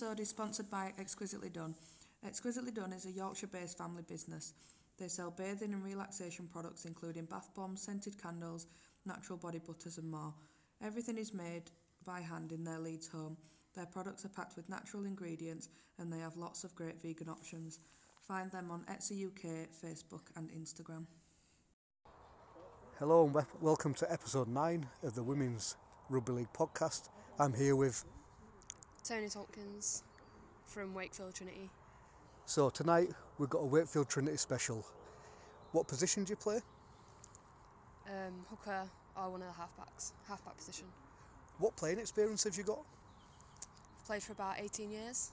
Episode is sponsored by Exquisitely Done. Exquisitely Done is a Yorkshire based family business. They sell bathing and relaxation products, including bath bombs, scented candles, natural body butters, and more. Everything is made by hand in their Leeds home. Their products are packed with natural ingredients and they have lots of great vegan options. Find them on Etsy UK, Facebook, and Instagram. Hello and welcome to episode 9 of the Women's Rugby League podcast. I'm here with, Tony Tompkins from Wakefield Trinity. so tonight we've got a Wakefield Trinity special. What position do you play? Um, hooker are one of the halfbacks, halfback position. What playing experience have you got? I've played for about 18 years.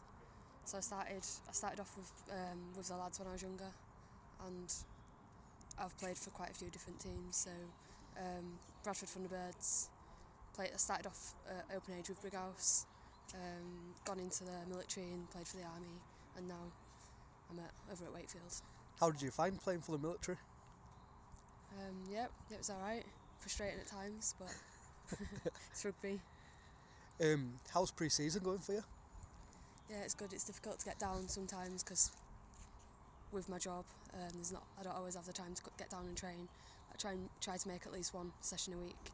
So I started I started off with um, with the lads when I was younger, and I've played for quite a few different teams. So um, Bradford Thunderbirds. Played, I started off uh, open age with Brighouse, um, gone into the military and played for the army, and now I'm at, over at Wakefield. How did you find playing for the military? Um, yep, it was alright. Frustrating at times, but it's rugby. Um, how's pre-season going for you? Yeah, it's good. It's difficult to get down sometimes because with my job, um, there's not. I don't always have the time to get down and train. I try and try to make at least one session a week,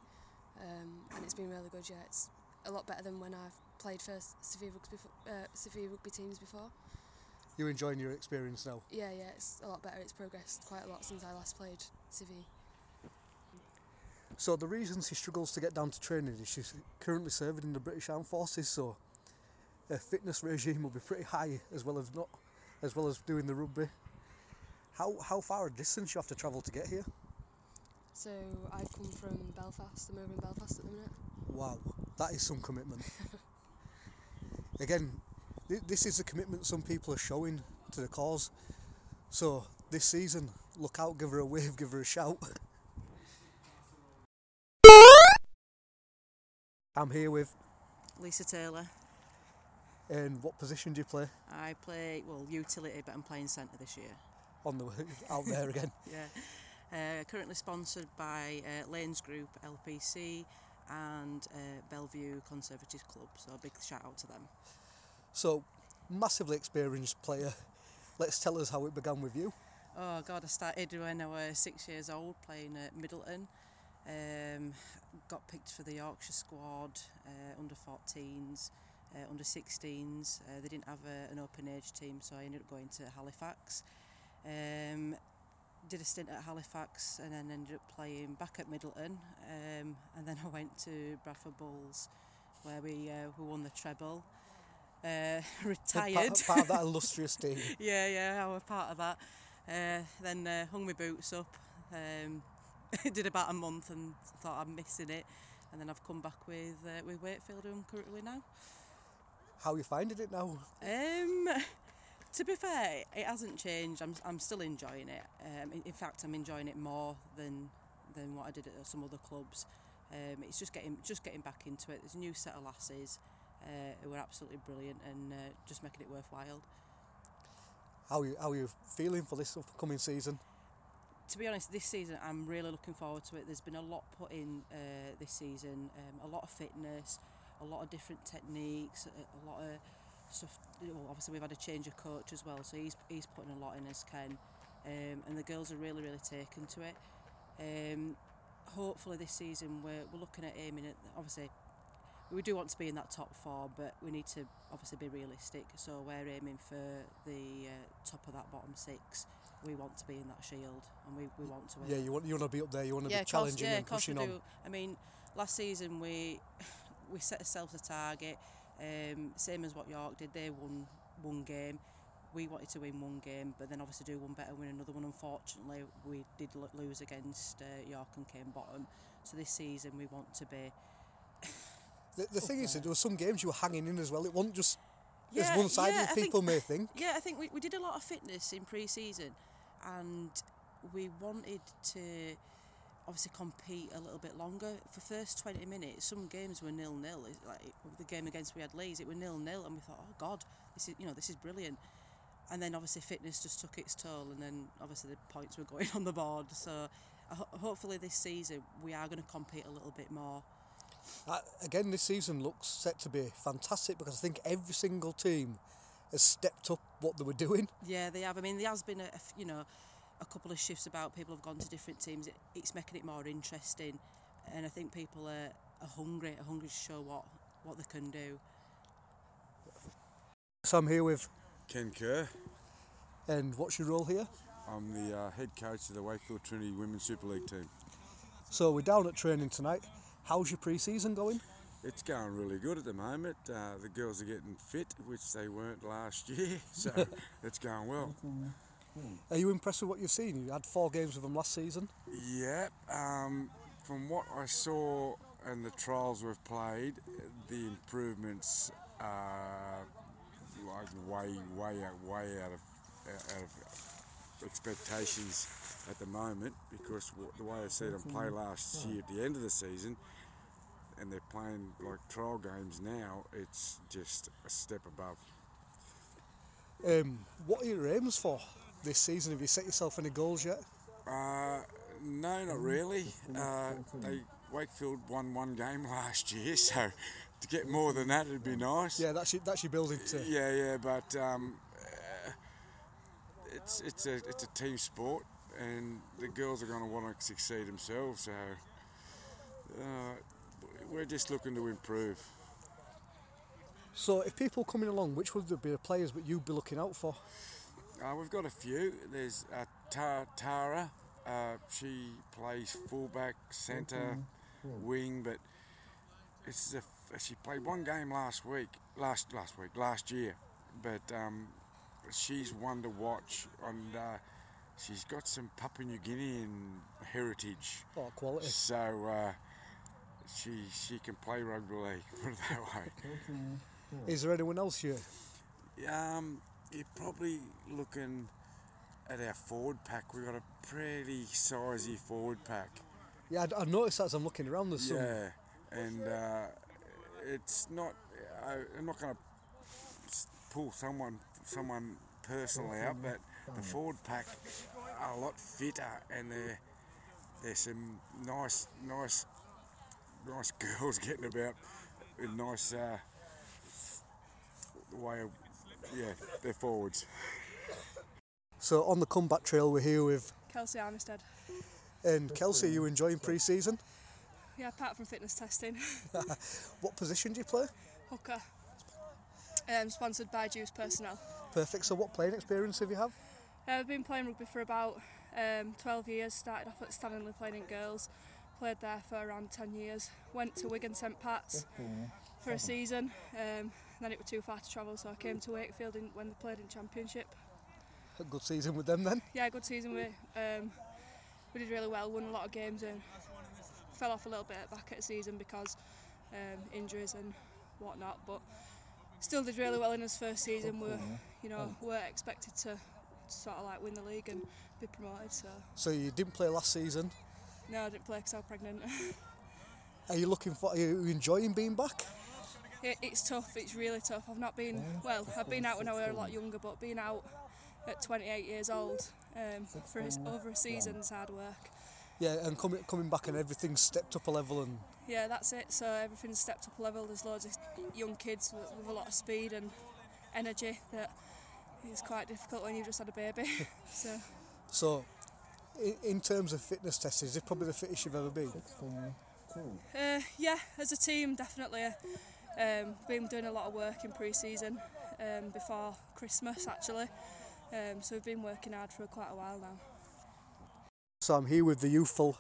um, and it's been really good. Yeah, it's a lot better than when I've played for severe rugby, uh, severe rugby teams before. You're enjoying your experience now? Yeah, yeah, it's a lot better. It's progressed quite a lot since I last played Civi. So the reasons he struggles to get down to training is she's currently serving in the British Armed Forces, so her fitness regime will be pretty high as well as not, as well as doing the rugby. How how far a distance you have to travel to get here? So I've come from Belfast. I'm over in Belfast at the minute. Wow, that is some commitment. Again, th- this is the commitment some people are showing to the cause. So this season, look out, give her a wave, give her a shout. I'm here with, Lisa Taylor. and what position do you play I play well utility, but I'm playing centre this year. on the out there again? Yeah. Uh, currently sponsored by uh, Lanes Group, LPC, and uh, Bellevue Conservative Club. So a big shout out to them. So, massively experienced player. Let's tell us how it began with you. Oh God, I started when I was six years old playing at Middleton. Um, got picked for the Yorkshire squad, uh, under 14s, uh, under 16s. Uh, they didn't have a, an open age team, so I ended up going to Halifax. Um, did a stint at Halifax and then ended up playing back at Middleton. Um, and then I went to Bradford Bulls where we, uh, we won the treble. Uh, retired. Part, part of that illustrious team. yeah, yeah, I was part of that. Uh, then uh, hung my boots up. Um, did about a month and thought I'm missing it. And then I've come back with uh, with Wakefield, who I'm currently now. How you finding it now? Um, To be fair, it hasn't changed. I'm, I'm still enjoying it. Um, in, in fact, I'm enjoying it more than than what I did at some other clubs. Um, it's just getting just getting back into it. There's a new set of lasses uh, who are absolutely brilliant and uh, just making it worthwhile. How are you, how are you feeling for this upcoming season? To be honest, this season I'm really looking forward to it. There's been a lot put in uh, this season, um, a lot of fitness, a lot of different techniques, a, a lot of stuff. know, obviously, we've had a change of coach as well, so he's he's putting a lot in as Ken, um, and the girls are really really taken to it. Um, hopefully, this season we're we're looking at aiming at obviously. We do want to be in that top four, but we need to obviously be realistic. So we're aiming for the uh, top of that bottom six we want to be in that shield and we, we want to win. Yeah, you want you want to be up there. You want to yeah, be course- challenging yeah, and pushing on. do. I mean, last season we we set ourselves a target, um, same as what York did. They won one game. We wanted to win one game, but then obviously do one better, win another one. Unfortunately, we did lose against uh, York and came bottom. So this season we want to be The, the thing is, there. that there were some games you were hanging in as well. It wasn't just as Yeah, one-sided yeah, as I think- people may think. Yeah, I think we, we did a lot of fitness in pre-season, and we wanted to obviously compete a little bit longer. For first twenty minutes, some games were nil nil. Like the game against we had Leeds, it were nil nil, and we thought, oh God, this is you know this is brilliant. And then obviously fitness just took its toll, and then obviously the points were going on the board. So hopefully this season we are going to compete a little bit more. Uh, again, this season looks set to be fantastic because I think every single team has stepped up what they were doing. Yeah, they have. I mean, there has been a, a you know a couple of shifts about. People have gone to different teams. It, it's making it more interesting, and I think people are, are hungry, are hungry to show what what they can do. So I'm here with, Ken Kerr. and what's your role here? I'm the uh, head coach of the Wakefield Trinity Women's Super League team. So we're down at training tonight. How's your pre-season going? It's going really good at the moment. Uh, the girls are getting fit, which they weren't last year, so it's going well. Are you impressed with what you've seen? You had four games with them last season. Yeah, um, from what I saw and the trials we've played, the improvements are like way, way out, way out of, out of expectations at the moment because the way I see them play last year at the end of the season, and they're playing like trial games now, it's just a step above. Um, what are your aims for this season? Have you set yourself any goals yet? Uh, no, not really. Uh, they Wakefield won one game last year, so to get more than that would be nice. Yeah, that's your, that's your building to. yeah, yeah, but um, uh, it's it's a it's a team sport, and the girls are going to want to succeed themselves. So uh, we're just looking to improve. So if people coming along, which would be the players that you'd be looking out for? Uh, we've got a few. There's uh, Ta- Tara. Uh, she plays fullback, centre, wing, but it's a she played one game last week, last last week, last year, but um, she's one to watch. And uh, she's got some Papua New Guinean heritage, Oh, quality. so uh, she she can play rugby league. Put it that way. Is there anyone else you? Um, you're probably looking at our forward pack. We've got a pretty sizey forward pack. Yeah, I, I noticed that as I'm looking around. There's some. Yeah, and uh, it's not. I, I'm not going to pull someone someone personally out, but the forward pack are a lot fitter, and there there's some nice nice nice girls getting about with nice uh, way of yeah, they're forwards. So on the comeback trail, we're here with. Kelsey Armistead. And Kelsey, are you enjoying pre-season? Yeah, apart from fitness testing, What position do you play? hooker. Um, sponsored by Juice Personnel. Perfect. So what playing experience have you have? Uh, I've been playing rugby for about um, 12 years. Started off at Stanley playing in girls. Played there for around 10 years. Went to Wigan St Pat's for a season. Um, then it was too far to travel, so I came to Wakefield in, when they played in Championship. A good season with them then. Yeah, good season. We um, we did really well. Won a lot of games and fell off a little bit back at the season because um, injuries and whatnot. But still did really well in his first season. We, you know, were expected to sort of like win the league and be promoted. So So you didn't play last season. no, I didn't play because I was pregnant. Are you looking for? Are you enjoying being back? It, it's tough. It's really tough. I've not been well. I've been out when I was a lot younger, but being out at 28 years old um, for a, over a season is hard work. Yeah, and coming coming back and everything's stepped up a level and Yeah, that's it. So everything's stepped up a level. There's loads of young kids with, with a lot of speed and energy that is quite difficult when you've just had a baby. so so. In, in terms of fitness testing, is it probably the fittest you've ever been? uh, yeah, as a team, definitely. Um, been doing a lot of work in pre-season um, before Christmas actually. Um, so we've been working hard for quite a while now. So I'm here with the youthful.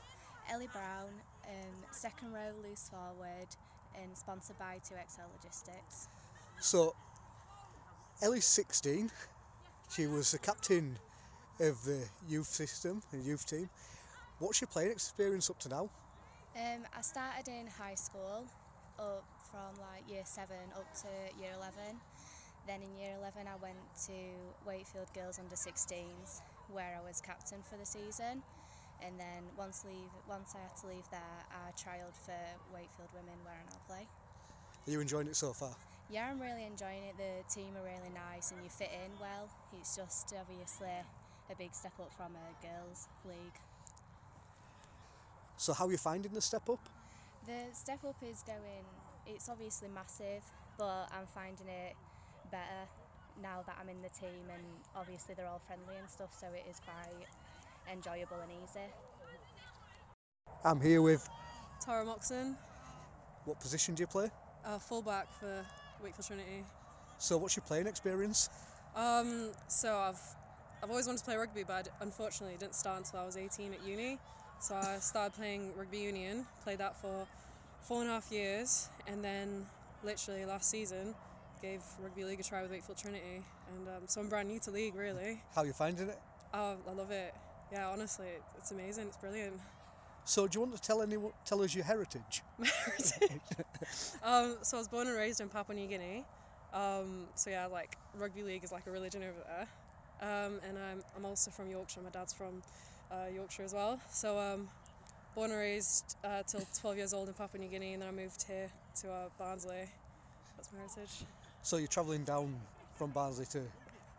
Ellie Brown, um, second row loose forward, and sponsored by 2XL Logistics. So Ellie's 16. She was the captain of the youth system, the youth team. What's your playing experience up to now? Um, I started in high school, up from like year seven up to year 11. Then in year 11, I went to Wakefield Girls Under 16s, where I was captain for the season. And then once leave, once I had to leave there, I trialled for Wakefield Women, where I now play. Are you enjoying it so far? Yeah, I'm really enjoying it. The team are really nice and you fit in well. It's just obviously a big step up from a girls' league. So how are you finding the step up? The step up is going, it's obviously massive, but I'm finding it better now that I'm in the team and obviously they're all friendly and stuff, so it is quite enjoyable and easy. I'm here with Tara Moxon, what position do you play? uh, fullback for Wakefield Trinity. So what's your playing experience? Um, so I've I've always wanted to play rugby, but I d- unfortunately didn't start until I was 18 at uni. So I started playing rugby union, played that for four and a half years, and then literally last season gave rugby league a try with Wakefield Trinity, and um, so I'm brand new to league really. How are you finding it? Oh, I love it. Yeah, honestly, it's amazing. It's brilliant. So do you want to tell anyone tell us your heritage? Um, so I was born and raised in Papua New Guinea. Um, so yeah, like rugby league is like a religion over there. Um, and I'm, I'm also from Yorkshire. My dad's from uh, Yorkshire as well. So um, born and raised uh, till 12 years old in Papua New Guinea, and then I moved here to uh, Barnsley. That's my heritage. So you're travelling down from Barnsley to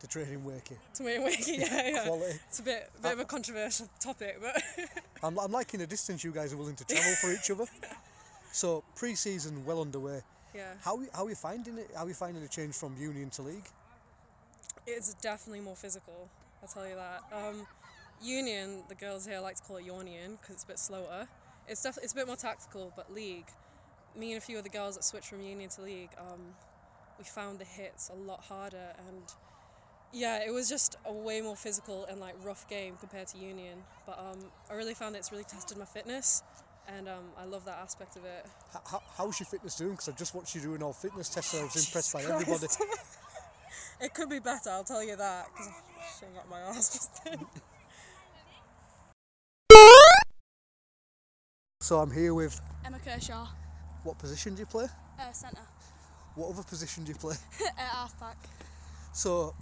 to train in Wakey. To me, Wakey, yeah, yeah. Quality. It's a bit, bit of a controversial topic, but I'm, I'm liking the distance you guys are willing to travel for each other. So pre-season well underway. yeah. How how are you finding it? How are you finding the change from union to league? It's definitely more physical. I'll tell you that. Um, union, the girls here like to call it Union because it's a bit slower. It's def- it's a bit more tactical, but league, me and a few of the girls that switched from Union to league, um, we found the hits a lot harder and yeah, it was just a way more physical and like rough game compared to Union. But um, I really found that it's really tested my fitness, and um, I love that aspect of it. How, how, how's your fitness doing? Because I've just watched you doing all fitness tests and I was impressed by everybody. It could be better, I'll tell you that, because I've showing up my ass just then. So I'm here with Emma Kershaw, what position do you play? uh, centre, What other position do you play? at half back. So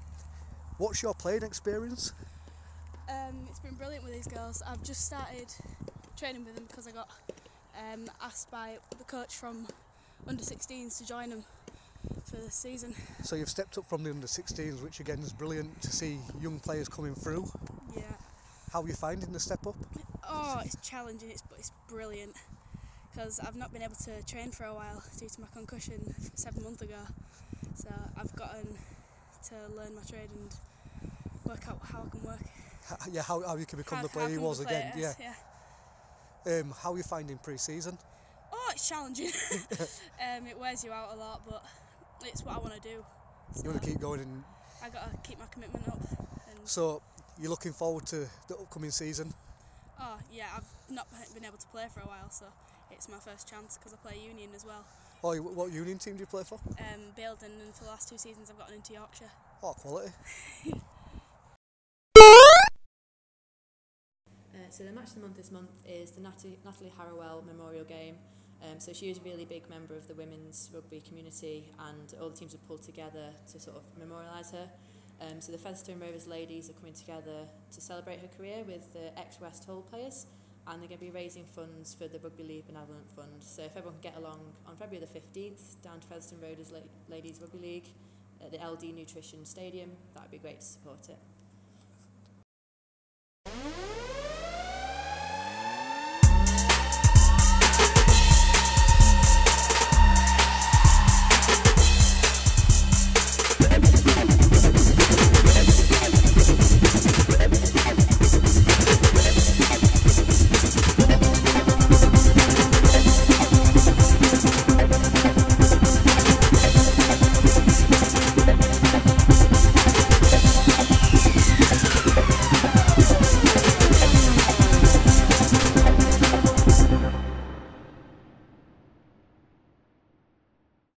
what's your playing experience? Um, it's been brilliant with these girls. I've just started training with them because I got um, asked by the coach from under 16s to join them for the season. So you've stepped up from the under 16s, which again is brilliant to see young players coming through. Yeah. How are you finding the step up? Oh, it's challenging, it's, but it's brilliant because I've not been able to train for a while due to my concussion seven months ago. So I've gotten to learn my trade and work out how I can work. H- Yeah, how, how you can become how, the player you was again. player, Yeah. yeah. Um, how are you finding pre-season? Oh, it's challenging. um, it wears you out a lot, but it's what I want to do. You want to keep going, and I gotta keep my commitment up. And so you're looking forward to the upcoming season. oh yeah, I've not been able to play for a while, so it's my first chance because I play Union as well. Oh, what union team do you play for? Um, Baildon, and for the last two seasons I've gotten into Yorkshire. Oh, quality. Uh, so the match of the month this month is the Natalie, Natalie Harrowell Memorial Game. Um, so she is a really big member of the women's rugby community and all the teams have pulled together to sort of memorialise her. Um, so the Featherstone Rovers ladies are coming together to celebrate her career with the ex-West Hull players and they're going to be raising funds for the Rugby League Benevolent Fund. So if everyone can get along on February the 15th down to Featherstone Rovers La- Ladies Rugby League at the LD Nutrition Stadium, that would be great to support it.